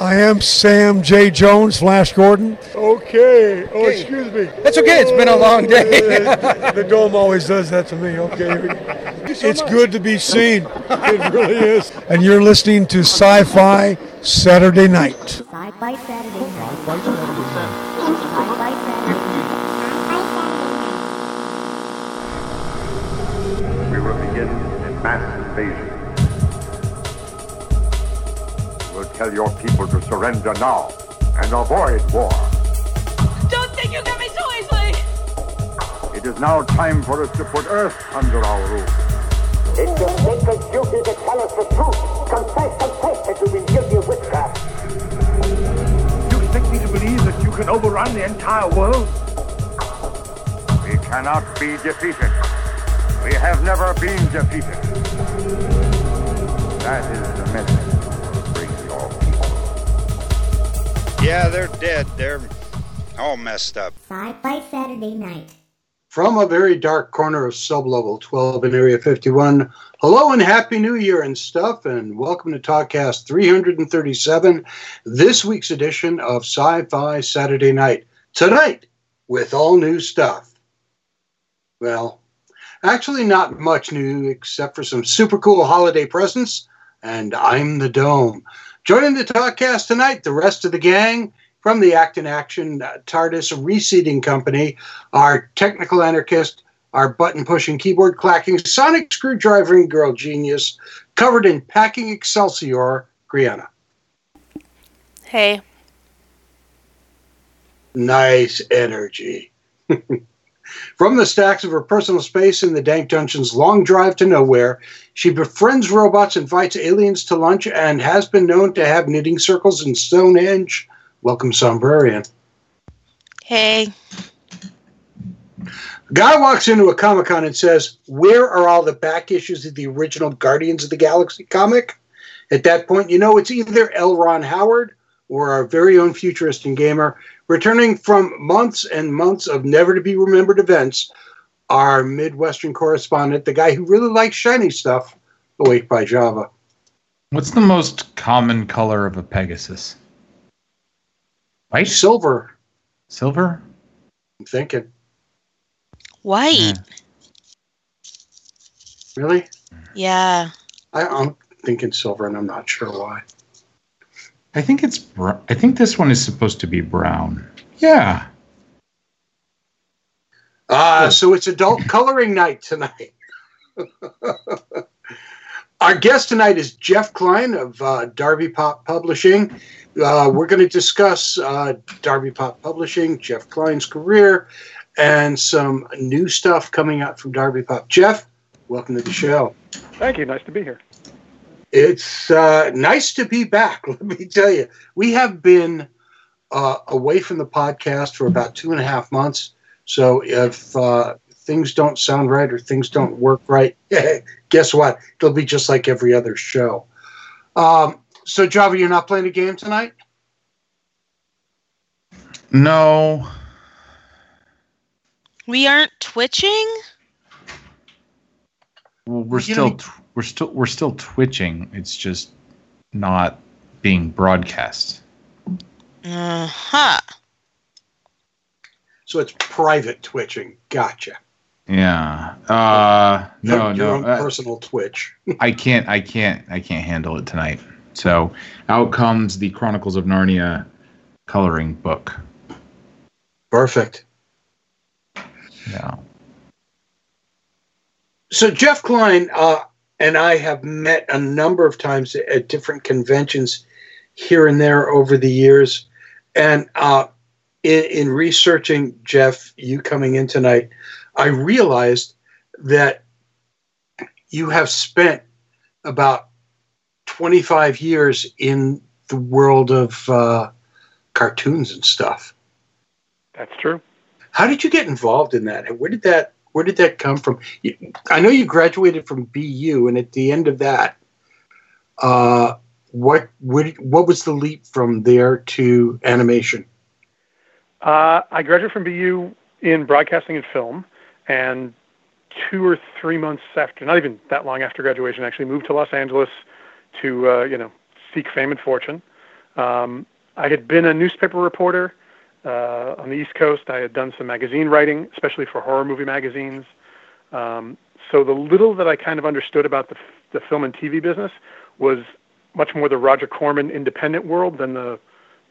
I am Sam J. Jones, Flash Gordon. Okay. Oh, excuse me. That's okay. It's been a long day. the dome always does that to me. Okay. it's good to be seen. It really is. And you're listening to Sci Fi Saturday Night. Sci-Fi Saturday night. Sci-Fi Saturday tell your people to surrender now and avoid war. Don't think you get me so easily! It is now time for us to put Earth under our rule. It's your sacred duty to tell us the truth. Confess, confess that you've been guilty of witchcraft. You expect me to believe that you can overrun the entire world? We cannot be defeated. We have never been defeated. That is Yeah, they're dead. They're all messed up. Sci-Fi Saturday night. From a very dark corner of sublevel 12 in Area 51, hello and happy new year and stuff, and welcome to Talkcast 337, this week's edition of Sci Fi Saturday Night. Tonight, with all new stuff. Well, actually, not much new except for some super cool holiday presents, and I'm the Dome. Joining the Talkcast tonight, the rest of the gang from the Act in Action uh, TARDIS Reseeding Company, our technical anarchist, our button pushing, keyboard clacking, sonic screwdrivering girl genius, covered in packing Excelsior, Brianna. Hey. Nice energy. From the stacks of her personal space in the Dank Dungeon's long drive to nowhere, she befriends robots, invites aliens to lunch, and has been known to have knitting circles in Stonehenge. Welcome, Sombrarian. Hey. A guy walks into a Comic Con and says, Where are all the back issues of the original Guardians of the Galaxy comic? At that point, you know it's either L. Ron Howard or our very own futurist and gamer, returning from months and months of never to be remembered events, our Midwestern correspondent, the guy who really likes shiny stuff, Awake by Java. What's the most common color of a Pegasus? White? Silver, Silver? I'm thinking. White. Really? Yeah. I, I'm thinking silver, and I'm not sure why. I think it's. Br- I think this one is supposed to be brown. Yeah. Ah, so it's adult coloring night tonight. Our guest tonight is Jeff Klein of uh, Darby Pop Publishing. Uh, we're going to discuss uh, Darby Pop Publishing, Jeff Klein's career, and some new stuff coming out from Darby Pop. Jeff, welcome to the show. Thank you. Nice to be here. It's uh, nice to be back. Let me tell you, we have been uh, away from the podcast for about two and a half months. So if uh, things don't sound right or things don't work right, guess what? It'll be just like every other show. Um, so, Java, you're not playing a game tonight? No. We aren't twitching? Well, we're You still know- tw- we're still we're still twitching. It's just not being broadcast. Uh huh. So it's private twitching. Gotcha. Yeah. Uh no, your no. own uh, personal Twitch. I can't I can't I can't handle it tonight. So out comes the Chronicles of Narnia coloring book. Perfect. Yeah. So Jeff Klein uh, and I have met a number of times at different conventions here and there over the years, and uh, in, in researching Jeff, you coming in tonight, I realized that you have spent about 25 years in the world of uh, cartoons and stuff. That's true. How did you get involved in that? Where did that Where did that come from? I know you graduated from BU, and at the end of that, uh, what what what was the leap from there to animation? Uh, I graduated from BU in broadcasting and film, and two or three months after, not even that long after graduation, actually moved to Los Angeles to uh, you know seek fame and fortune. Um, I had been a newspaper reporter uh, on the East Coast. I had done some magazine writing, especially for horror movie magazines. Um, so the little that I kind of understood about the, the film and TV business was much more the Roger Corman independent world than the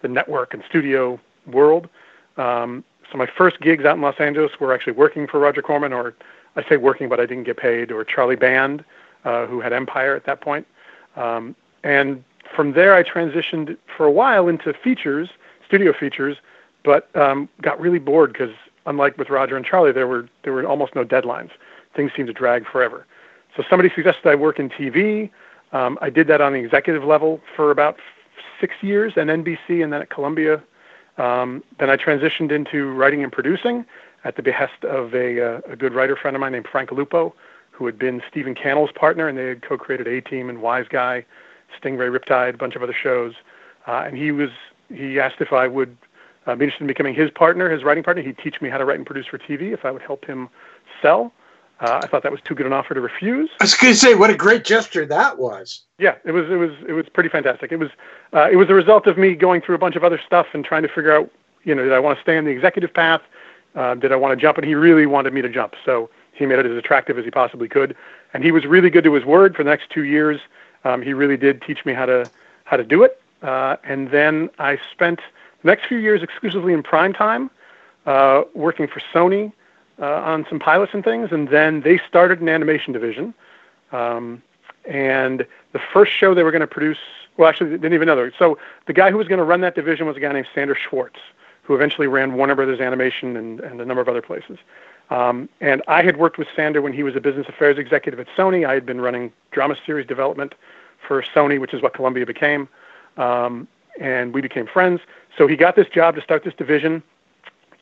the network and studio world. Um, so my first gigs out in Los Angeles were actually working for Roger Corman, or I say working, but I didn't get paid, or Charlie Band, uh, who had Empire at that point. Um, and from there, I transitioned for a while into features, studio features, but um, got really bored because, unlike with Roger and Charlie, there were there were almost no deadlines. Things seemed to drag forever. So somebody suggested I work in TV. Um, I did that on the executive level for about six years at NBC and then at Columbia. Um, then I transitioned into writing and producing at the behest of a, uh, a good writer friend of mine named Frank Lupo, who had been Stephen Cannell's partner, and they had co-created A Team and Wise Guy, Stingray Riptide, a bunch of other shows. Uh, and he was he asked if I would be interested in becoming his partner, his writing partner. He'd teach me how to write and produce for TV if I would help him sell. Uh, I thought that was too good an offer to refuse. I was going to say, what a great gesture that was. Yeah, it was. It was. It was pretty fantastic. It was. Uh, it was a result of me going through a bunch of other stuff and trying to figure out, you know, did I want to stay on the executive path? Uh, did I want to jump? And he really wanted me to jump, so he made it as attractive as he possibly could. And he was really good to his word for the next two years. Um, he really did teach me how to how to do it. Uh, and then I spent next few years exclusively in prime time, uh, working for Sony uh, on some pilots and things, and then they started an animation division. Um, and the first show they were going to produce, well, actually, they didn't even know. So the guy who was going to run that division was a guy named Sander Schwartz, who eventually ran Warner Brothers Animation and, and a number of other places. Um, and I had worked with Sander when he was a business affairs executive at Sony. I had been running drama series development for Sony, which is what Columbia became. Um, and we became friends. So he got this job to start this division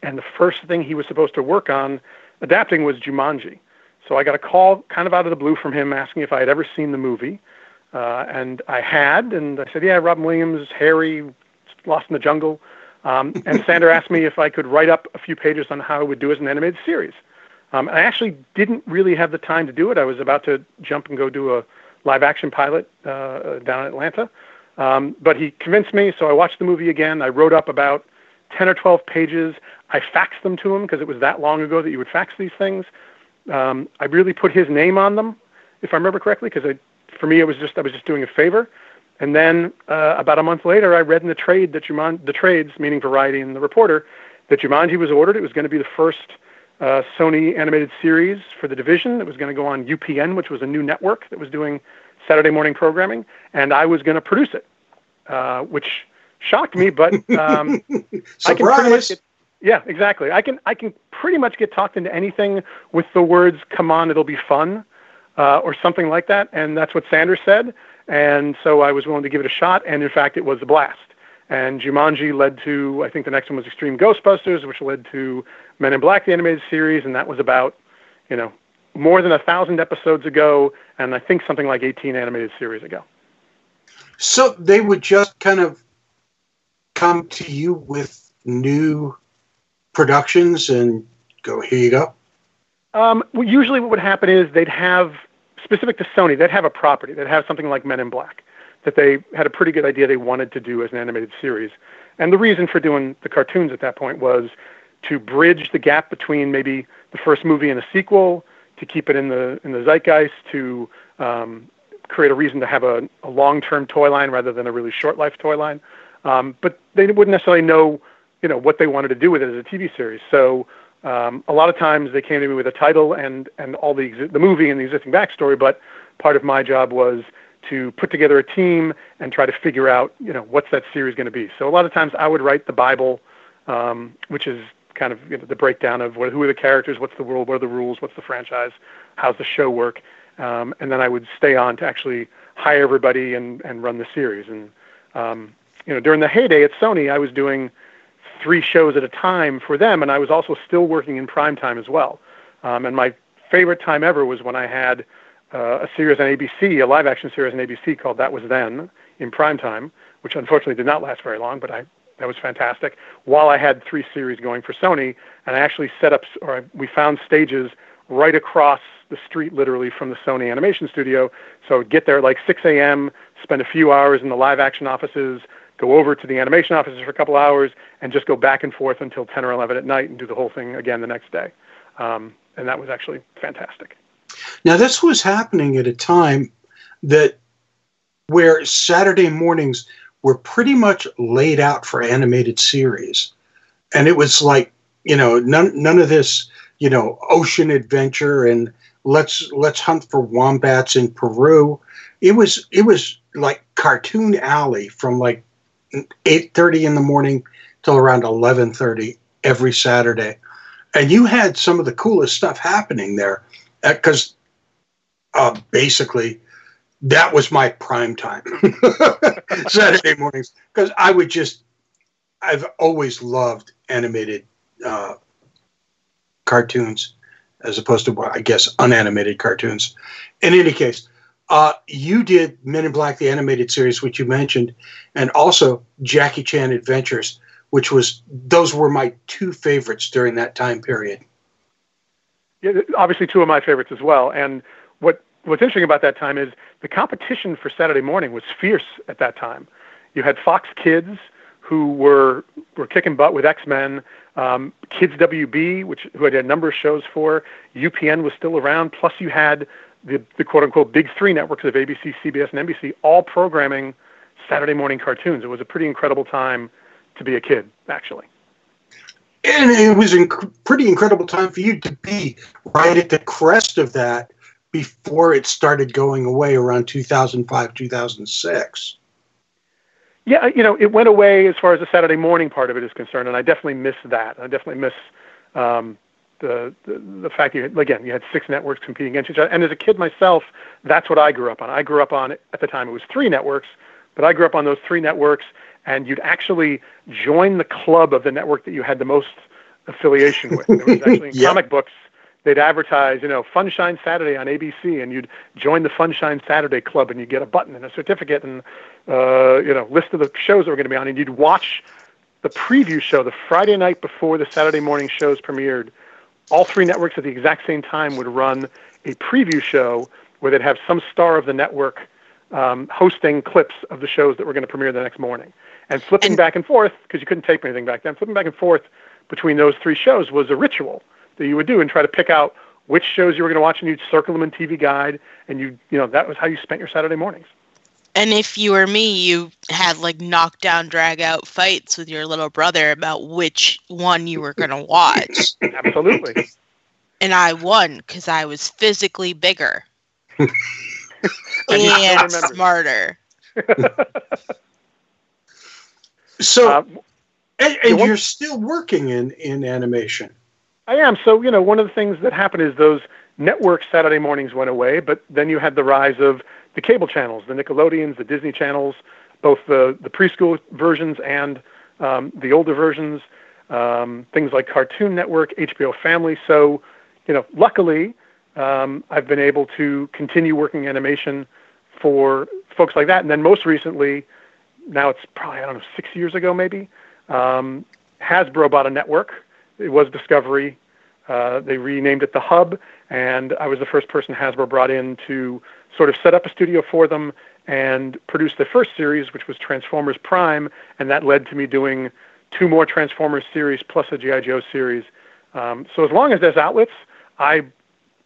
and the first thing he was supposed to work on adapting was Jumanji. So I got a call kind of out of the blue from him asking if I had ever seen the movie. Uh, and I had, and I said, yeah, Robin Williams, hairy, Lost in the Jungle. Um, and Sander asked me if I could write up a few pages on how I would do as an animated series. Um, I actually didn't really have the time to do it. I was about to jump and go do a live action pilot uh, down in Atlanta. Um, but he convinced me, so I watched the movie again. I wrote up about 10 or 12 pages. I faxed them to him because it was that long ago that you would fax these things. Um, I really put his name on them, if I remember correctly, because for me it was just I was just doing a favor. And then uh, about a month later, I read in the trade that Juman, the trades, meaning Variety and the Reporter, that Jumanji was ordered. It was going to be the first uh, Sony animated series for the division. It was going to go on UPN, which was a new network that was doing Saturday morning programming, and I was going to produce it, uh, which shocked me. But um, I can pretty much get, yeah, exactly. I can I can pretty much get talked into anything with the words "Come on, it'll be fun," uh, or something like that, and that's what Sanders said. And so I was willing to give it a shot, and in fact, it was a blast. And Jumanji led to I think the next one was Extreme Ghostbusters, which led to Men in Black, the animated series, and that was about you know more than a thousand episodes ago, and I think something like 18 animated series ago. So they would just kind of come to you with new productions and go, here you go? Um, well, usually, what would happen is they'd have specific to Sony, they'd have a property, they'd have something like Men in Black that they had a pretty good idea they wanted to do as an animated series. And the reason for doing the cartoons at that point was to bridge the gap between maybe the first movie and a sequel, to keep it in the in the zeitgeist, to um, create a reason to have a, a long-term toy line rather than a really short-life toy line. Um, but they wouldn't necessarily know you know what they wanted to do with it as a TV series. So um, a lot of times they came to me with a title and and all the exi- the movie and the existing backstory. But part of my job was to put together a team and try to figure out you know what's that series going to be. So a lot of times I would write the Bible, um, which is kind of you know, the breakdown of what, who are the characters, what's the world, what are the rules, what's the franchise, how's the show work, um, and then I would stay on to actually hire everybody and and run the series. And um, you know during the heyday at Sony, I was doing three shows at a time for them, and I was also still working in prime time as well. Um, and my favorite time ever was when I had uh, a series on ABC, a live action series on ABC called That Was Then in prime time, which unfortunately did not last very long, but I that was fantastic. While I had three series going for Sony, and I actually set up, or I, we found stages right across the street, literally from the Sony Animation Studio. So I'd get there like 6 a.m., spend a few hours in the live action offices, go over to the animation offices for a couple hours, and just go back and forth until 10 or 11 at night and do the whole thing again the next day. Um, and that was actually fantastic. Now, this was happening at a time that where Saturday mornings were pretty much laid out for animated series. And it was like, you know, none none of this, you know, ocean adventure and let's let's hunt for wombats in Peru. It was it was like cartoon alley from like 8:30 in the morning till around 11:30 every Saturday. And you had some of the coolest stuff happening there because uh, basically that was my prime time Saturday mornings because I would just I've always loved animated uh, cartoons as opposed to I guess unanimated cartoons. In any case, uh, you did Men in Black the animated series, which you mentioned, and also Jackie Chan Adventures, which was those were my two favorites during that time period. Yeah, obviously two of my favorites as well. And what's interesting about that time is the competition for Saturday morning was fierce at that time. You had Fox Kids who were were kicking butt with X Men, um, Kids WB, which who had a number of shows for. UPN was still around. Plus, you had the, the quote unquote big three networks of ABC, CBS, and NBC all programming Saturday morning cartoons. It was a pretty incredible time to be a kid, actually. And it was a inc- pretty incredible time for you to be right at the crest of that before it started going away around 2005, 2006. Yeah, you know, it went away as far as the Saturday morning part of it is concerned, and I definitely miss that. I definitely miss um, the, the the fact you had, again you had six networks competing against each other. And as a kid myself, that's what I grew up on. I grew up on at the time it was three networks, but I grew up on those three networks, and you'd actually join the club of the network that you had the most affiliation with. It was actually in Yep. comic books. They'd advertise, you know, Funshine Saturday on ABC, and you'd join the Funshine Saturday Club, and you'd get a button and a certificate and, uh, you know, list of the shows that were going to be on, and you'd watch the preview show the Friday night before the Saturday morning shows premiered. All three networks at the exact same time would run a preview show where they'd have some star of the network um, hosting clips of the shows that were going to premiere the next morning. And flipping back and forth, because you couldn't tape anything back then, flipping back and forth between those three shows was a ritual that you would do and try to pick out which shows you were going to watch, and you'd circle them in TV Guide, and you, you know, that was how you spent your Saturday mornings. And if you were me, you had like knockdown, drag out fights with your little brother about which one you were going to watch. Absolutely. and I won because I was physically bigger And and smarter. So, Uh, and, and you're still working in in animation. I am. So, you know, one of the things that happened is those network Saturday mornings went away, but then you had the rise of the cable channels, the Nickelodeons, the Disney channels, both the, the preschool versions and um, the older versions, um, things like Cartoon Network, HBO Family. So, you know, luckily, um, I've been able to continue working animation for folks like that. And then most recently, now it's probably, I don't know, six years ago maybe, um, Hasbro bought a network. It was Discovery. Uh, they renamed it the Hub, and I was the first person Hasbro brought in to sort of set up a studio for them and produce the first series, which was Transformers Prime, and that led to me doing two more Transformers series plus a GI Joe series. Um, so as long as there's outlets, I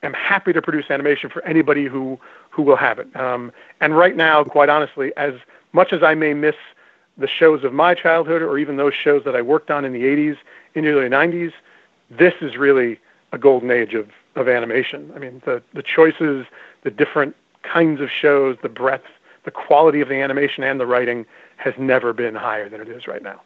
am happy to produce animation for anybody who who will have it. Um, and right now, quite honestly, as much as I may miss the shows of my childhood or even those shows that I worked on in the 80s, in the early 90s, this is really a golden age of, of animation. I mean, the, the choices, the different kinds of shows, the breadth, the quality of the animation and the writing has never been higher than it is right now.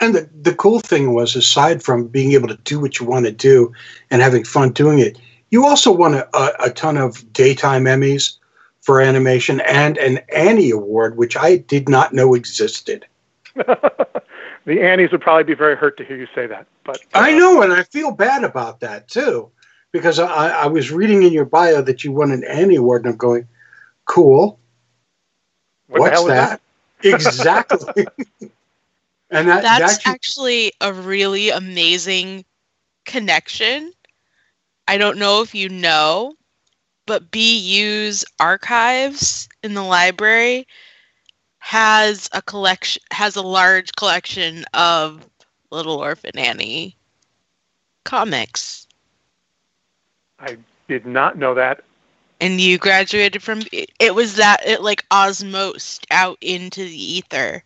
And the, the cool thing was, aside from being able to do what you want to do and having fun doing it, you also won a, a, a ton of daytime Emmys for animation and an Annie Award, which I did not know existed. the Annies would probably be very hurt to hear you say that, but uh, I know, and I feel bad about that too, because I, I was reading in your bio that you won an Annie Award, and I'm going, cool. What What's hell is that? exactly. and that, That's that you- actually a really amazing connection. I don't know if you know, but BU's archives in the library has a collection has a large collection of Little Orphan Annie comics. I did not know that. And you graduated from it was that it like osmosed out into the ether.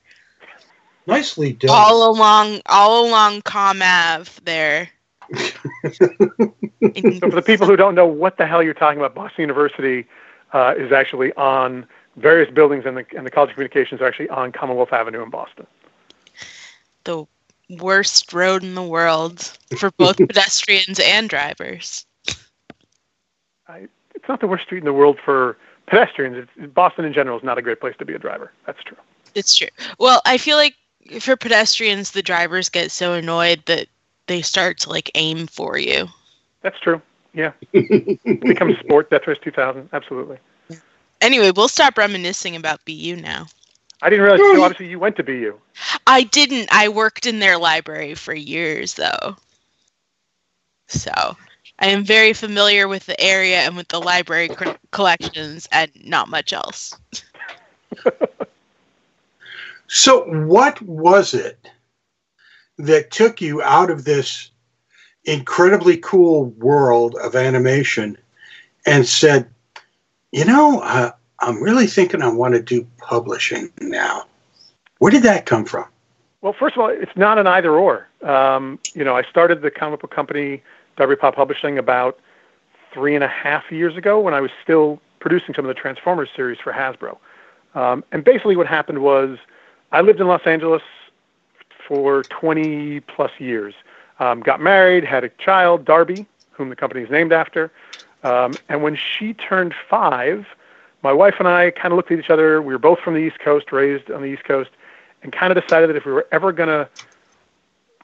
Nicely done. All along all along Comm Ave there. So for the people who don't know what the hell you're talking about, Boston University uh, is actually on various buildings, and the and the College of Communications are actually on Commonwealth Avenue in Boston. the worst road in the world for both pedestrians and drivers. I, it's not the worst street in the world for pedestrians. It's, Boston in general is not a great place to be a driver. That's true. It's true. Well, I feel like for pedestrians, the drivers get so annoyed that they start to like aim for you. That's true. Yeah. it becomes sport. Death Race 2000. Absolutely. Anyway, we'll stop reminiscing about BU now. I didn't realize. So obviously, you went to BU. I didn't. I worked in their library for years, though. So I am very familiar with the area and with the library co- collections, and not much else. So, what was it that took you out of this incredibly cool world of animation and said, you know, uh, I'm really thinking I want to do publishing now? Where did that come from? Well, first of all, it's not an either or. Um, you know, I started the comic book company, Darby Pop Publishing, about three and a half years ago when I was still producing some of the Transformers series for Hasbro. Um, and basically, what happened was I lived in Los Angeles for 20 plus years. Um, got married, had a child, Darby, whom the company is named after. Um, and when she turned five, my wife and I kind of looked at each other. We were both from the East Coast, raised on the East Coast, and kind of decided that if we were ever going to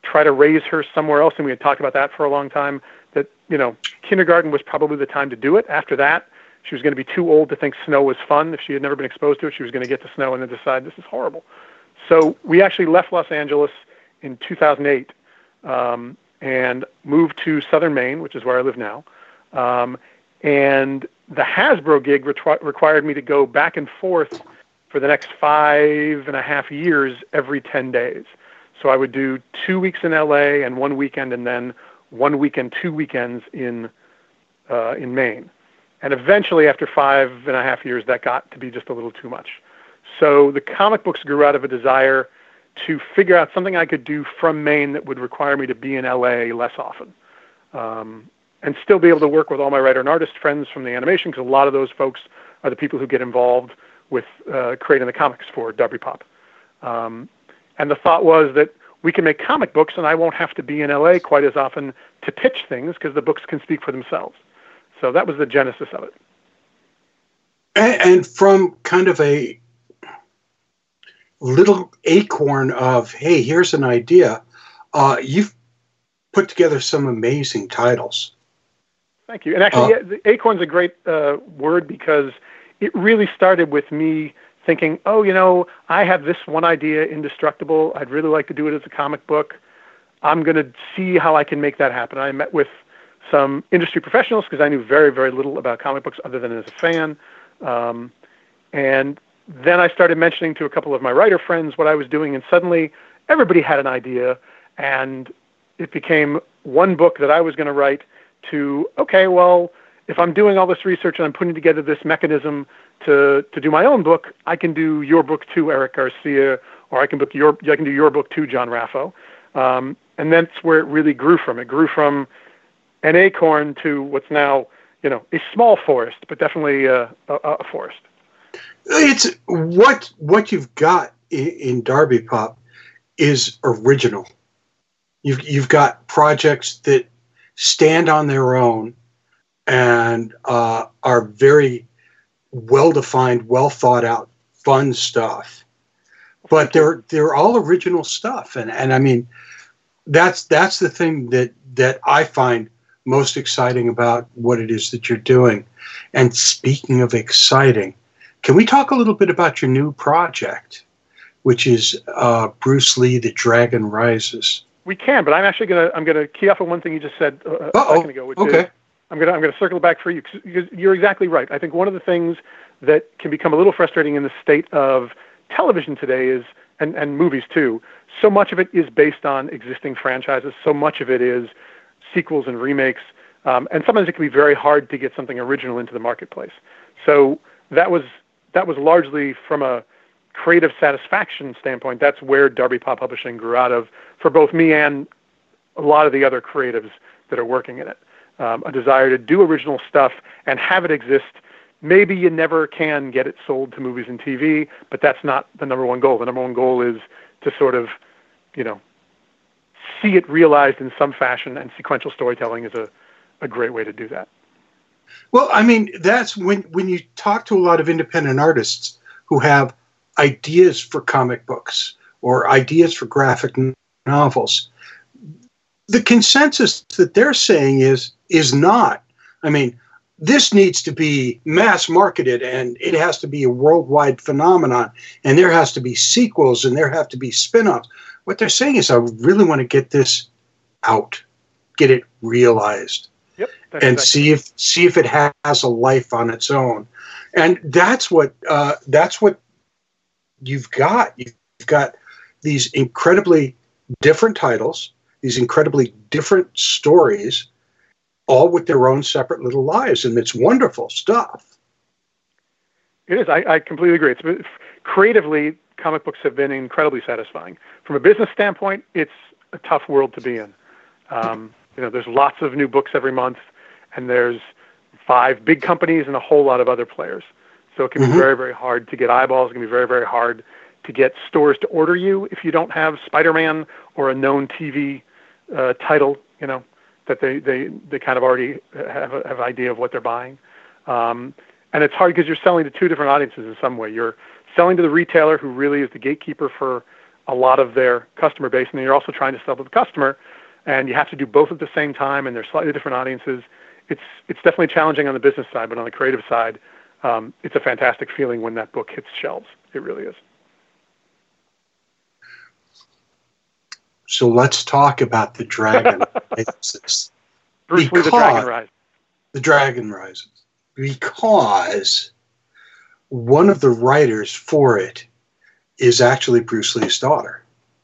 try to raise her somewhere else, and we had talked about that for a long time, that, you know, kindergarten was probably the time to do it. After that, she was going to be too old to think snow was fun. If she had never been exposed to it, she was going to get to snow and then decide this is horrible. So we actually left Los Angeles in 2008 um, and moved to Southern Maine, which is where I live now. Um, and the Hasbro gig required me to go back and forth for the next five and a half years every 10 days. So I would do two weeks in LA and one weekend, and then one weekend, two weekends in uh, in Maine. And eventually, after five and a half years, that got to be just a little too much. So the comic books grew out of a desire to figure out something I could do from Maine that would require me to be in LA less often. Um, and still be able to work with all my writer and artist friends from the animation, because a lot of those folks are the people who get involved with uh, creating the comics for Darby Pop. Um, and the thought was that we can make comic books, and I won't have to be in LA quite as often to pitch things because the books can speak for themselves. So that was the genesis of it. And, and from kind of a little acorn of, hey, here's an idea, uh, you've put together some amazing titles. Thank you. And actually, uh, yeah, the acorn's a great uh, word because it really started with me thinking, oh, you know, I have this one idea, Indestructible. I'd really like to do it as a comic book. I'm going to see how I can make that happen. I met with some industry professionals because I knew very, very little about comic books other than as a fan. Um, and then I started mentioning to a couple of my writer friends what I was doing, and suddenly everybody had an idea, and it became one book that I was going to write to, okay, well, if I'm doing all this research and I'm putting together this mechanism to, to do my own book, I can do your book too, Eric Garcia, or I can book your I can do your book too, John Raffo. Um, and that's where it really grew from. It grew from an acorn to what's now, you know, a small forest, but definitely a, a, a forest. It's what what you've got in, in Darby Pop is original. You've you've got projects that stand on their own and uh, are very well defined, well thought out, fun stuff. But they're they're all original stuff, and and I mean, that's that's the thing that that I find most exciting about what it is that you're doing. And speaking of exciting, can we talk a little bit about your new project, which is uh, Bruce Lee: The Dragon Rises? We can, but I'm actually gonna I'm gonna key off on one thing you just said uh, a second ago, which okay. is I'm gonna I'm gonna circle back for you because you're exactly right. I think one of the things that can become a little frustrating in the state of television today is, and, and movies too, so much of it is based on existing franchises. So much of it is sequels and remakes. Um, and sometimes it can be very hard to get something original into the marketplace. So that was that was largely from a creative satisfaction standpoint. That's where Darby Pop Publishing grew out of for both me and a lot of the other creatives that are working in it. Um, a desire to do original stuff and have it exist. Maybe you never can get it sold to movies and TV, but that's not the number one goal. The number one goal is to sort of, you know, see it realized in some fashion, and sequential storytelling is a, a great way to do that. Well, I mean, that's when when you talk to a lot of independent artists who have ideas for comic books or ideas for graphic novels. The consensus that they're saying is is not. I mean, this needs to be mass marketed and it has to be a worldwide phenomenon and there has to be sequels and there have to be spin-offs. What they're saying is I really want to get this out, get it realized. Yep, and exactly. see if see if it has a life on its own. And that's what uh, that's what you've got. You've got these incredibly different titles, these incredibly different stories, all with their own separate little lives, and it's wonderful stuff. It is. I, I completely agree. It's creatively, comic books have been incredibly satisfying. From a business standpoint, it's a tough world to be in. Um, you know, there's lots of new books every month, and there's five big companies and a whole lot of other players. So it can Mm-hmm. be very, very hard to get eyeballs. It can be very, very hard to get stores to order you if you don't have Spider-Man or a known TV uh, title. You know that they they they kind of already have a, have an idea of what they're buying. Um, and it's hard because you're selling to two different audiences in some way. You're selling to the retailer who really is the gatekeeper for a lot of their customer base, and then you're also trying to sell to the customer, and you have to do both at the same time, and they're slightly different audiences. It's it's definitely challenging on the business side, but on the creative side, um, it's a fantastic feeling when that book hits shelves. It really is. So let's talk about the Dragon Rises. Bruce Lee, the Dragon Rise. The Dragon Rises. Because one of the writers for it is actually Bruce Lee's daughter.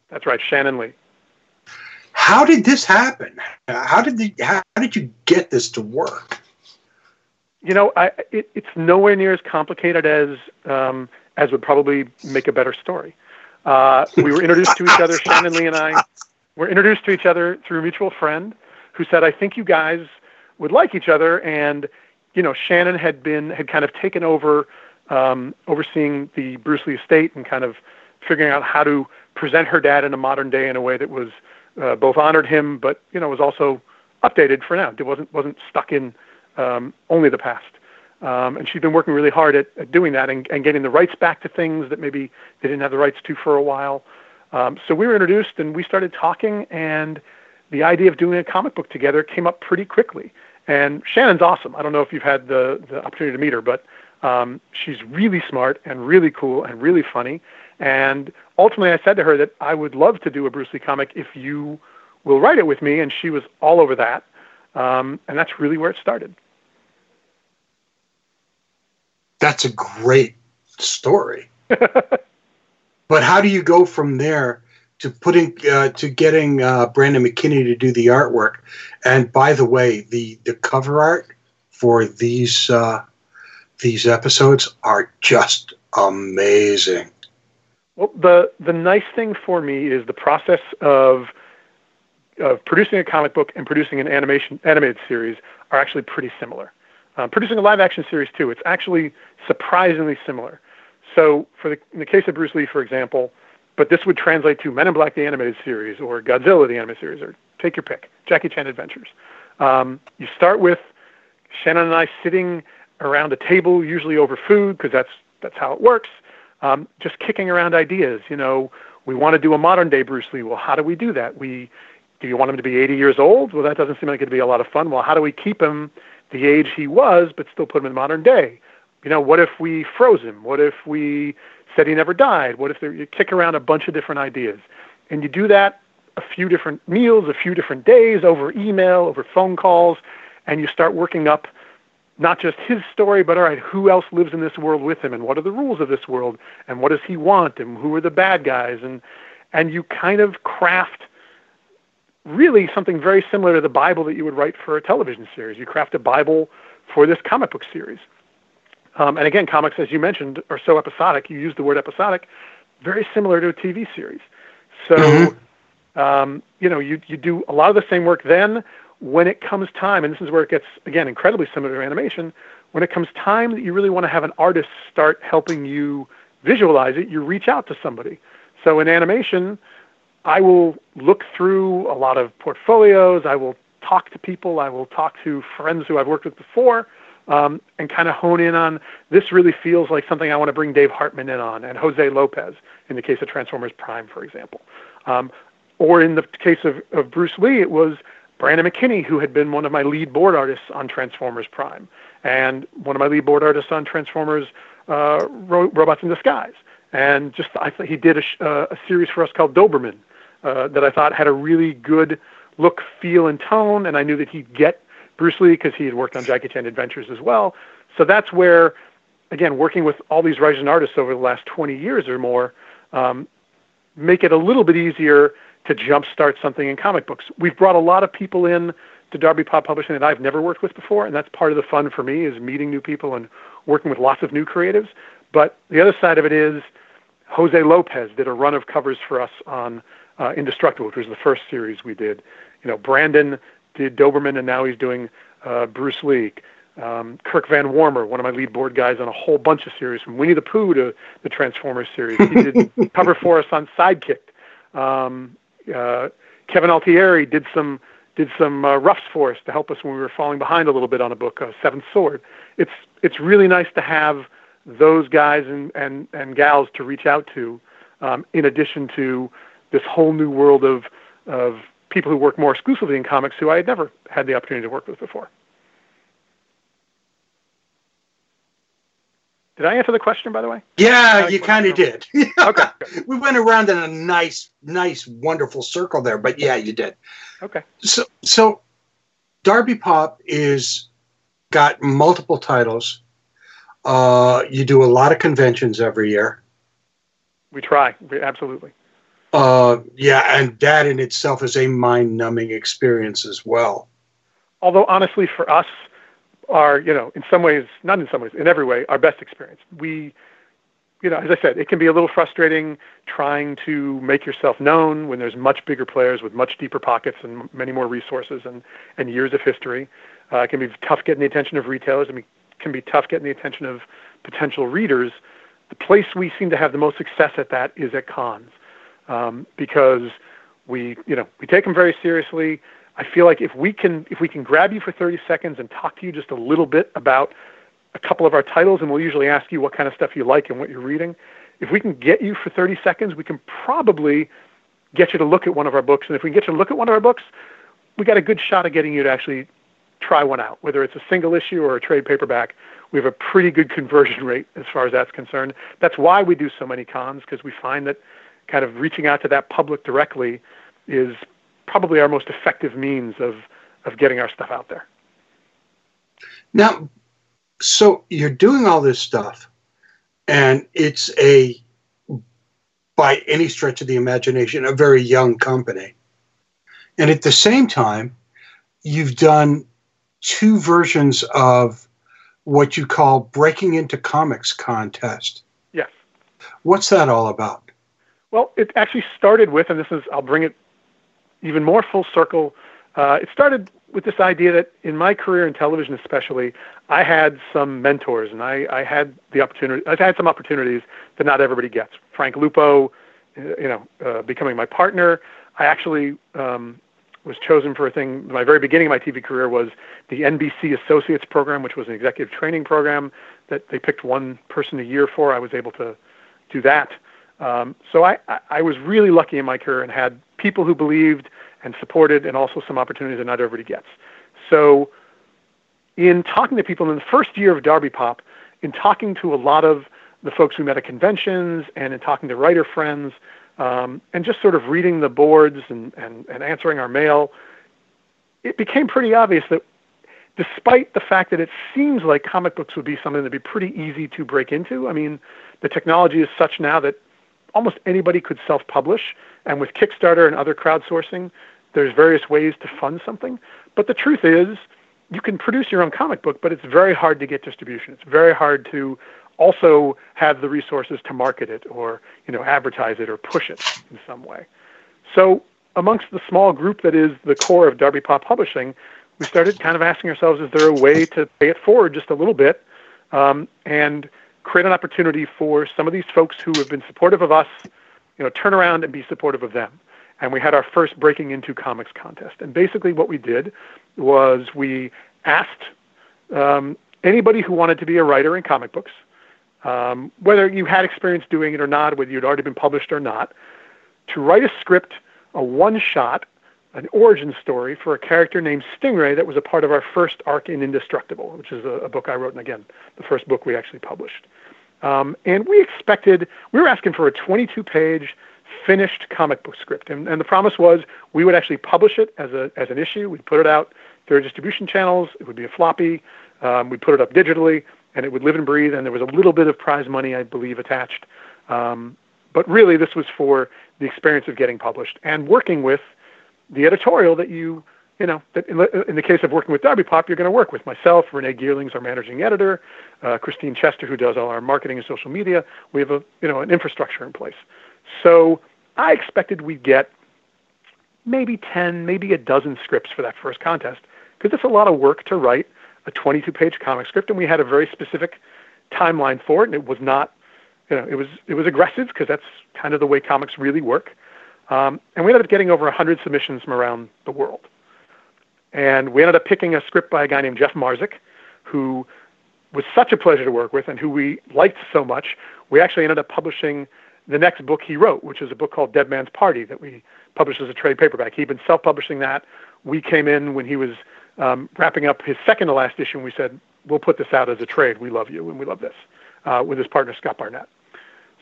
That's right, Shannon Lee. How did this happen? How did the, how did you get this to work? You know, I, it, it's nowhere near as complicated as um, as would probably make a better story. Uh, we were introduced to each other, Shannon Lee and I were introduced to each other through a mutual friend who said, "I think you guys would like each other." And you know, Shannon had been had kind of taken over um, overseeing the Bruce Lee estate and kind of figuring out how to present her dad in a modern day in a way that was uh, both honored him, but you know was also updated for now. It wasn't wasn't stuck in um, only the past. Um, and she's been working really hard at, at doing that and, and getting the rights back to things that maybe they didn't have the rights to for a while. Um, so we were introduced and we started talking, and the idea of doing a comic book together came up pretty quickly. And Shannon's awesome. I don't know if you've had the, the opportunity to meet her, but um, she's really smart and really cool and really funny. And ultimately, I said to her that I would love to do a Bruce Lee comic if you will write it with me, and she was all over that. Um, and that's really where it started. That's a great story. but how do you go from there to putting uh, to getting uh, Brandon McKinney to do the artwork? And by the way, the the cover art for these uh, these episodes are just amazing. Well, the the nice thing for me is the process of of producing a comic book and producing an animation animated series are actually pretty similar. Um, producing a live action series too, it's actually surprisingly similar. So, for the in the case of Bruce Lee, for example, but this would translate to Men in Black the animated series or Godzilla the animated series or take your pick, Jackie Chan Adventures. Um, you start with Shannon and I sitting around a table, usually over food, because that's that's how it works. Um, just kicking around ideas. You know, we want to do a modern day Bruce Lee. Well, how do we do that? We do you want him to be 80 years old? Well, that doesn't seem like it'd be a lot of fun. Well, how do we keep him the age he was, but still put him in modern day? You know, what if we froze him? What if we said he never died? What if there, you kick around a bunch of different ideas, and you do that a few different meals, a few different days, over email, over phone calls, and you start working up not just his story, but all right, who else lives in this world with him, and what are the rules of this world, and what does he want, and who are the bad guys, and and you kind of craft really something very similar to the Bible that you would write for a television series. You craft a Bible for this comic book series. Um, and again, comics, as you mentioned, are so episodic. You use the word episodic, very similar to a TV series. So, mm-hmm. um, you know, you you do a lot of the same work then. When it comes time, and this is where it gets again incredibly similar to animation. When it comes time that you really want to have an artist start helping you visualize it, you reach out to somebody. So in animation, I will look through a lot of portfolios. I will talk to people. I will talk to friends who I've worked with before um, and kind of hone in on this really feels like something I want to bring Dave Hartman in on and Jose Lopez in the case of Transformers Prime, for example. Um, or in the case of, of Bruce Lee, it was Brandon McKinney, who had been one of my lead board artists on Transformers Prime and one of my lead board artists on Transformers uh, Ro- Robots in Disguise. And just I thought he did a, uh, a series for us called Doberman uh, that I thought had a really good look, feel, and tone, and I knew that he'd get Bruce Lee because he had worked on Jackie Chan Adventures as well. So that's where, again, working with all these writers and artists over the last 20 years or more, um, make it a little bit easier to jumpstart something in comic books. We've brought a lot of people in to Darby Pop Publishing that I've never worked with before, and that's part of the fun for me is meeting new people and working with lots of new creatives. But the other side of it is Jose Lopez did a run of covers for us on uh, Indestructible, which was the first series we did. You know, Brandon did Doberman, and now he's doing uh, Bruce Lee. Um, Kirk Van Wormer, one of my lead board guys on a whole bunch of series, from Winnie the Pooh to the Transformers series. He did cover for us on Sidekick. Um, uh, Kevin Altieri did some did some uh, roughs for us to help us when we were falling behind a little bit on a book, uh, Seventh Sword. It's it's really nice to have those guys and and and gals to reach out to, um, in addition to this whole new world of of people who work more exclusively in comics who I had never had the opportunity to work with before. Did I answer the question, by the way? Yeah, you kind of did. okay. we went around in a nice, nice, wonderful circle there, but yeah, you did. Okay. So, so Darby Pop is got multiple titles. Uh, you do a lot of conventions every year. We try, absolutely. Uh, yeah, and that in itself is a mind-numbing experience as well. Although honestly, for us, our you know, in some ways, not in some ways, in every way, our best experience. We, you know, as I said, it can be a little frustrating trying to make yourself known when there's much bigger players with much deeper pockets and many more resources and and years of history. Uh, it can be tough getting the attention of retailers. I mean, it can be tough getting the attention of potential readers. The place we seem to have the most success at that is at cons um, because we, you know, we take them very seriously. I feel like if we can if we can grab you for 30 seconds and talk to you just a little bit about a couple of our titles, and we'll usually ask you what kind of stuff you like and what you're reading. If we can get you for 30 seconds, we can probably get you to look at one of our books. And if we can get you to look at one of our books, we got a good shot of getting you to actually try one out, whether it's a single issue or a trade paperback. We have a pretty good conversion rate as far as that's concerned. That's why we do so many cons because we find that kind of reaching out to that public directly is probably our most effective means of of getting our stuff out there. Now, so you're doing all this stuff, and it's a by any stretch of the imagination a very young company, and at the same time, you've done two versions of what you call breaking into comics contest. Yes. What's that all about? Well, it actually started with, and this is, I'll bring it even more full circle. Uh, it started with this idea that in my career in television, especially, I had some mentors, and I, I had the opportunity. I've had some opportunities that not everybody gets. Frank Lupo, uh, you know, uh, becoming my partner. I actually um, was chosen for a thing. My very beginning of my TV career was the NBC Associates program, which was an executive training program that they picked one person a year for. I was able to do that. Um, so I, I was really lucky in my career and had people who believed and supported, and also some opportunities that not everybody gets. So, in talking to people in the first year of Darby Pop, in talking to a lot of the folks we met at conventions, and in talking to writer friends, um, and just sort of reading the boards and, and, and answering our mail, it became pretty obvious that despite the fact that it seems like comic books would be something that'd be pretty easy to break into. I mean, the technology is such now that almost anybody could self-publish, and with Kickstarter and other crowdsourcing, there's various ways to fund something. But the truth is, you can produce your own comic book, but it's very hard to get distribution. It's very hard to also have the resources to market it or you know advertise it or push it in some way. So amongst the small group that is the core of Darby Pop Publishing, we started kind of asking ourselves, is there a way to pay it forward just a little bit um, and create an opportunity for some of these folks who have been supportive of us, you know, turn around and be supportive of them. And we had our first breaking into comics contest. And basically, what we did was we asked um, anybody who wanted to be a writer in comic books, um, whether you had experience doing it or not, whether you'd already been published or not, to write a script, a one shot, an origin story for a character named Stingray that was a part of our first arc in Indestructible, which is a, a book I wrote, and again, the first book we actually published. Um, and we expected, we were asking for a 22 page finished comic book script. And, and the promise was we would actually publish it as, a, as an issue. We'd put it out through distribution channels. It would be a floppy. Um, we'd put it up digitally, and it would live and breathe. And there was a little bit of prize money, I believe, attached. Um, but really, this was for the experience of getting published and working with the editorial that you, you know, that in, the case of working with Darby Pop, you're going to work with myself, Renee Geerlings, our managing editor, uh, Christine Chester, who does all our marketing and social media. We have a, you know, an infrastructure in place. So I expected we'd get maybe 10, maybe a dozen scripts for that first contest because it's a lot of work to write a 22 page comic script and we had a very specific timeline for it and it was not you know it was it was aggressive because that's kind of the way comics really work um, and we ended up getting over 100 submissions from around the world and we ended up picking a script by a guy named jeff Marsick who was such a pleasure to work with and who we liked so much we actually ended up publishing the next book he wrote, which is a book called Dead Man's Party that we published as a trade paperback. He'd been self-publishing that. We came in when he was um, wrapping up his second to last issue, and we said, "We'll put this out as a trade. We love you, and we love this." Uh, with his partner Scott Barnett.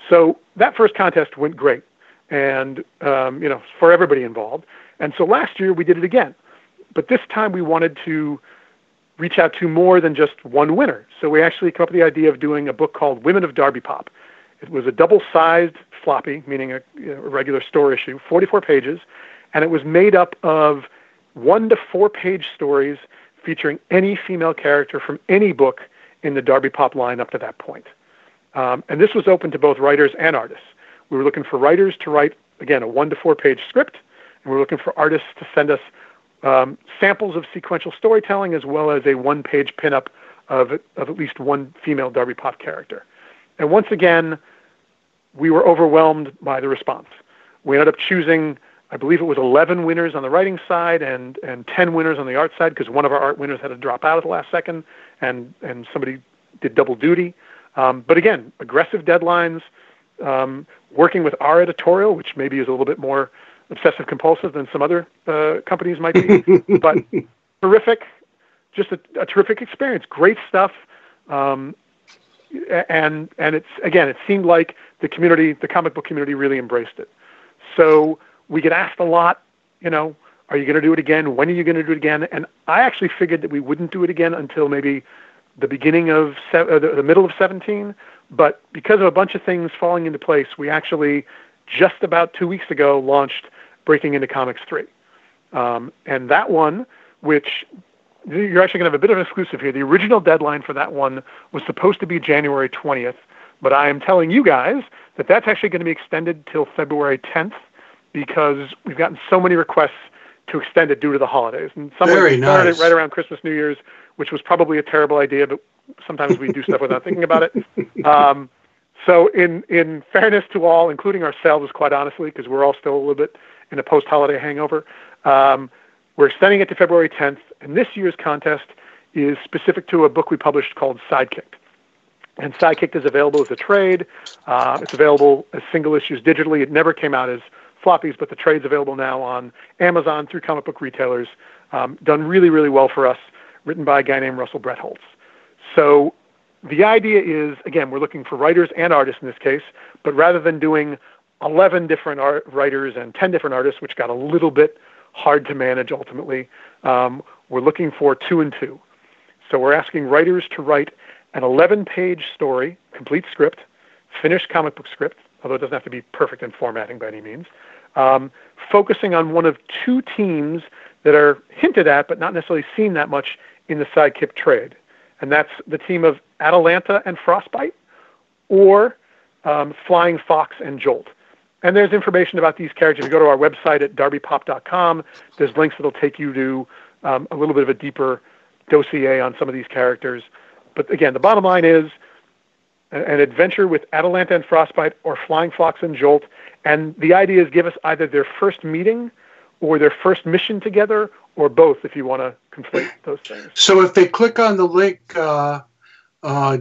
So that first contest went great, and um, you know, for everybody involved. And so last year we did it again, but this time we wanted to reach out to more than just one winner. So we actually came up with the idea of doing a book called Women of Darby Pop. It was a double-sized floppy, meaning a, you know, a regular store issue, 44 pages, and it was made up of one to four-page stories featuring any female character from any book in the Darby Pop line up to that point. Um, and this was open to both writers and artists. We were looking for writers to write, again, a one to four page script, and we were looking for artists to send us um, samples of sequential storytelling as well as a one page pinup of, of at least one female Darby Pop character. And once again, we were overwhelmed by the response. We ended up choosing, I believe it was 11 winners on the writing side and, and 10 winners on the art side because one of our art winners had to drop out at the last second and, and somebody did double duty. Um, but again, aggressive deadlines, um, working with our editorial, which maybe is a little bit more obsessive compulsive than some other uh, companies might be, but terrific, just a, a, terrific experience. Great stuff. Um, and and it's again, it seemed like the community, the comic book community, really embraced it. So we get asked a lot, you know, are you going to do it again? When are you going to do it again? And I actually figured that we wouldn't do it again until maybe the beginning of se- uh, the, the middle of 17. But because of a bunch of things falling into place, we actually just about two weeks ago launched Breaking into Comics 3. Um, and that one, which you're actually going to have a bit of an exclusive here. The original deadline for that one was supposed to be January 20th, but I am telling you guys that that's actually going to be extended till February 10th because we've gotten so many requests to extend it due to the holidays. And some Very started nice. it right around Christmas, New Year's, which was probably a terrible idea, but sometimes we do stuff without thinking about it. Um, so, in in fairness to all, including ourselves, quite honestly, because we're all still a little bit in a post-holiday hangover, um, we're extending it to February 10th. And this year's contest is specific to a book we published called Sidekicked. And Sidekicked is available as a trade. Uh, it's available as single issues digitally. It never came out as floppies, but the trade's available now on Amazon through comic book retailers. Um, done really, really well for us. Written by a guy named Russell Bretholz. So the idea is, again, we're looking for writers and artists in this case, but rather than doing 11 different art writers and 10 different artists, which got a little bit hard to manage ultimately, um, we're looking for two and two. So we're asking writers to write an 11 page story, complete script, finished comic book script, although it doesn't have to be perfect in formatting by any means, um, focusing on one of two teams that are hinted at but not necessarily seen that much in the sidekick trade. And that's the team of Atalanta and Frostbite or um, Flying Fox and Jolt. And there's information about these characters. If you go to our website at darbypop.com, there's links that'll take you to um, a little bit of a deeper dossier on some of these characters. But again, the bottom line is an adventure with Atalanta and Frostbite or Flying Fox and Jolt. And the idea is give us either their first meeting or their first mission together or both if you want to conflate those things. So if they click on the link, uh, uh,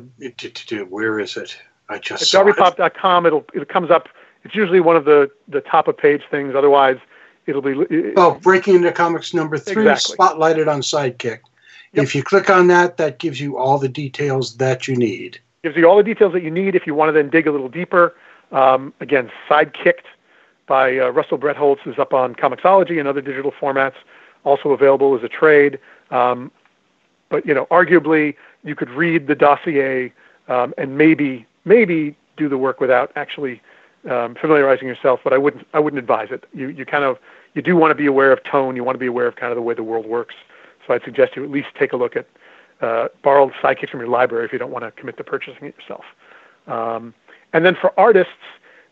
where is it? I just At darbypop.com, it'll it comes up. It's usually one of the the top of page things. Otherwise, it'll be. It, oh, breaking into comics number three, Exactly. spotlighted on Sidekick. If you click on that, that gives you all the details that you need. gives you all the details that you need if you want to then dig a little deeper. Um, again, Sidekicked by uh, Russell Bretholz is up on Comixology and other digital formats, also available as a trade. Um, but you know, arguably, you could read the dossier um, and maybe maybe do the work without actually um, familiarizing yourself. But I wouldn't I wouldn't advise it. You you kind of you do want to be aware of tone. You want to be aware of kind of the way the world works. So I'd suggest you at least take a look at uh, borrow sidekicks from your library if you don't want to commit to purchasing it yourself. Um, and then for artists,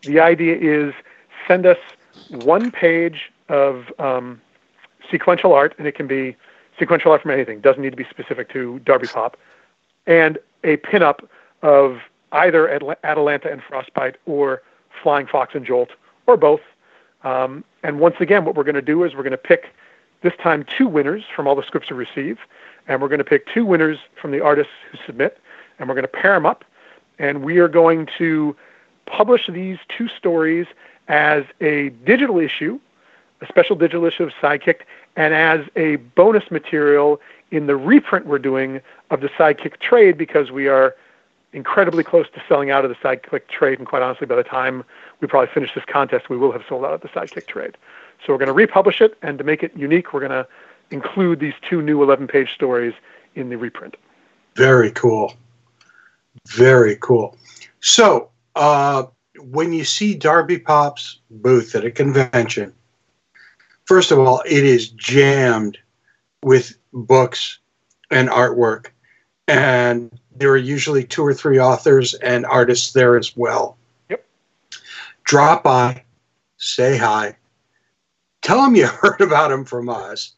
the idea is send us one page of um, sequential art, and it can be sequential art from anything. Doesn't need to be specific to Darby Pop, and a pinup of either Atla- Atalanta and Frostbite or Flying Fox and Jolt, or both. Um, and once again, what we're going to do is we're going to pick this time two winners from all the scripts we receive, and we're going to pick two winners from the artists who submit, and we're going to pair them up, and we are going to publish these two stories as a digital issue, a special digital issue of Sidekick, and as a bonus material in the reprint we're doing of the Sidekick trade because we are incredibly close to selling out of the Sidekick trade, and quite honestly, by the time we probably finish this contest, we will have sold out of the Sidekick trade. So we're going to republish it, and to make it unique, we're going to include these two new 11-page stories in the reprint. Very cool. Very cool. So, uh, when you see Darby Pop's booth at a convention, first of all, it is jammed with books and artwork. And there are usually two or three authors and artists there as well. Yep. Drop by, say hi, tell them you heard about them from us.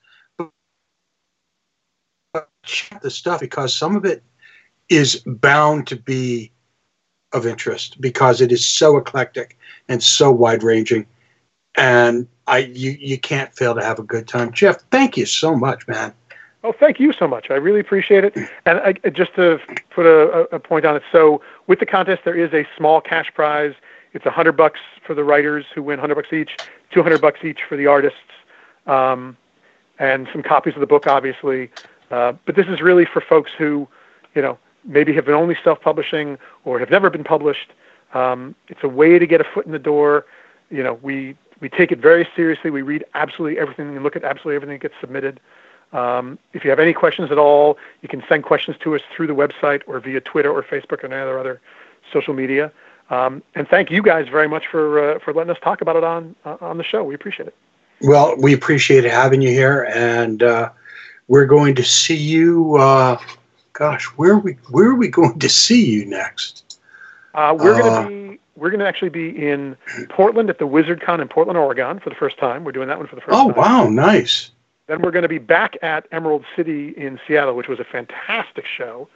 Check the stuff because some of it is bound to be of interest because it is so eclectic and so wide ranging. And I you, you can't fail to have a good time. Jeff, thank you so much, man. Oh, thank you so much. I really appreciate it. And I, just to put a, a point on it, so with the contest, there is a small cash prize. It's a hundred bucks for the writers who win hundred bucks each, two hundred bucks each for the artists, um, and some copies of the book, obviously. Uh, but this is really for folks who, you know, maybe have been only self-publishing or have never been published. Um, it's a way to get a foot in the door. You know, we we take it very seriously. We read absolutely everything and look at absolutely everything that gets submitted. Um, if you have any questions at all, you can send questions to us through the website or via Twitter or Facebook or any other other social media. Um, and thank you guys very much for uh, for letting us talk about it on uh, on the show. We appreciate it. Well, we appreciate having you here, and uh, we're going to see you. Uh, gosh, where are we where are we going to see you next? Uh, we're Uh, going to be we're going to actually be in Portland at the WizardCon in Portland, Oregon, for the first time. We're doing that one for the first Oh time. wow, nice. Then we're going to be back at Emerald City in Seattle, which was a fantastic show.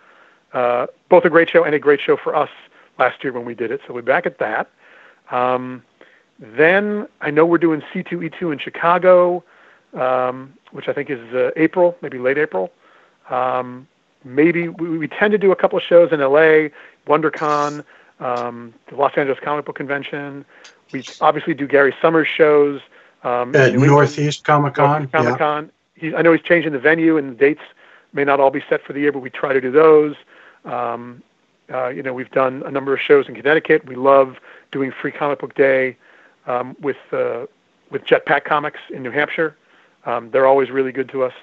Uh, both a great show and a great show for us last year when we did it. So we're back at that. Um, then I know we're doing C2E2 in Chicago, um, which I think is uh, April, maybe late April. Um, maybe we, we tend to do a couple of shows in LA, WonderCon, um, the Los Angeles Comic Book Convention. We obviously do Gary Sohmers shows. Um, At Northeast Comic Con. Comic Con. He's, I know he's changing the venue and the dates may not all be set for the year, but we try to do those. Um, uh, you know, we've done a number of shows in Connecticut. We love doing Free Comic Book Day um, with uh, with Jetpack Comics in New Hampshire. Um, they're always really good to us.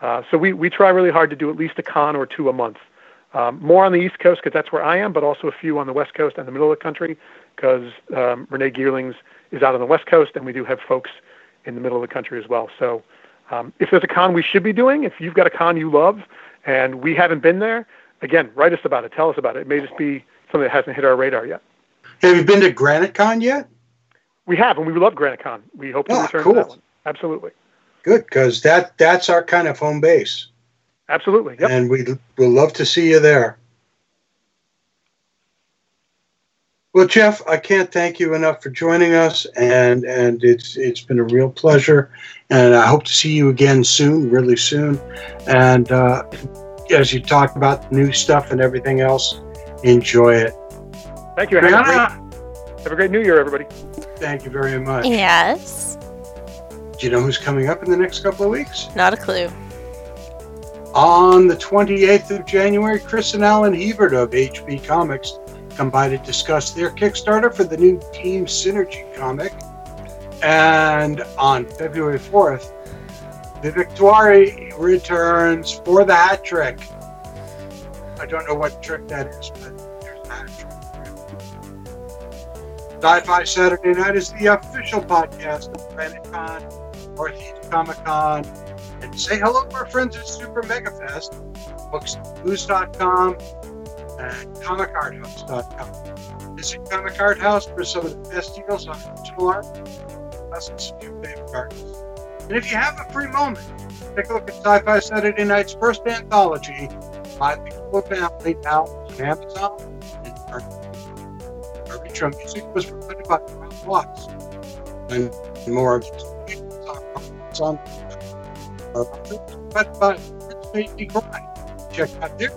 Uh, so we, we try really hard to do at least a con or two a month. Um, more on the East Coast because that's where I am, but also a few on the West Coast and the middle of the country because um, Renee Geerlings is out on the West Coast and we do have folks in the middle of the country as well. So um, if there's a con we should be doing, if you've got a con you love and we haven't been there, again, write us about it. Tell us about it. It may just be something that hasn't hit our radar yet. Have you been to Granite Con yet? We have, and we love Granite Con. We hope to Ah, return cool. to that one. Absolutely. Good, because that that's our kind of home base, Absolutely. Yep. and we we'll love to see you there. Well, Jeff, I can't thank you enough for joining us, and and it's it's been a real pleasure, and I hope to see you again soon, really soon. And uh, as you talk about new stuff and everything else, enjoy it. Thank you. Have a, great, have a great New Year, everybody. thank you very much. Yes. Do you know who's coming up in the next couple of weeks? Not a clue. On the 28th of January, Chris and Alan Hebert of HB Comics come by to discuss their Kickstarter for the new Team Synergy comic. And on February 4th, the Victoire returns for the hat trick. I don't know what trick that is, but there's a hat trick. Sci-Fi Saturday Night is the official podcast of Planet Con, Northeast Comic Con, and say hello to our friends at Super Mega Fest, booksblues.com, and comicarthouse.com. Visit Comic Art House for some of the best deals on original art, some of your favorite artists. And if you have a free moment, take a look at Sci-Fi Saturday Night's first anthology, My Beautiful Family, now on Amazon and Target. Our intro music was provided by Rob Watts. And more of on our but. Check out their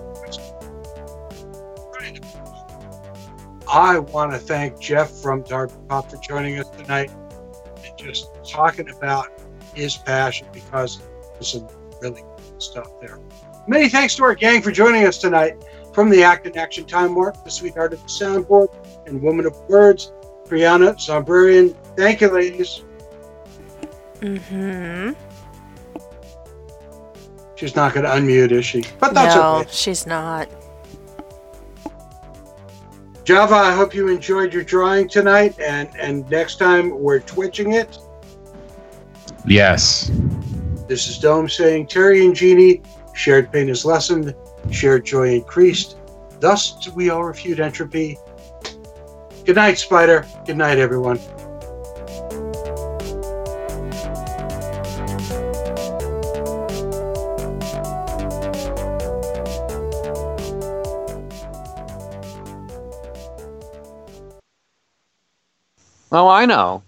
I want to thank Jeff from Darby Pop for joining us tonight and just talking about his passion because there's some really cool stuff there. Many thanks to our gang for joining us tonight. From the Act in Action Time Warp, the sweetheart of the soundboard, and woman of words, Brianna Zombrarian. Thank you, ladies. Mm-hmm. She's not going to unmute, is she? But that's no, okay. she's not. Java, I hope you enjoyed your drawing tonight, and and next time we're twitching it. Yes. This is Dome saying Terry and Jeannie, shared pain is lessened, shared joy increased. Thus do we all refute entropy. Good night, Spider. Good night, everyone. Oh, I know.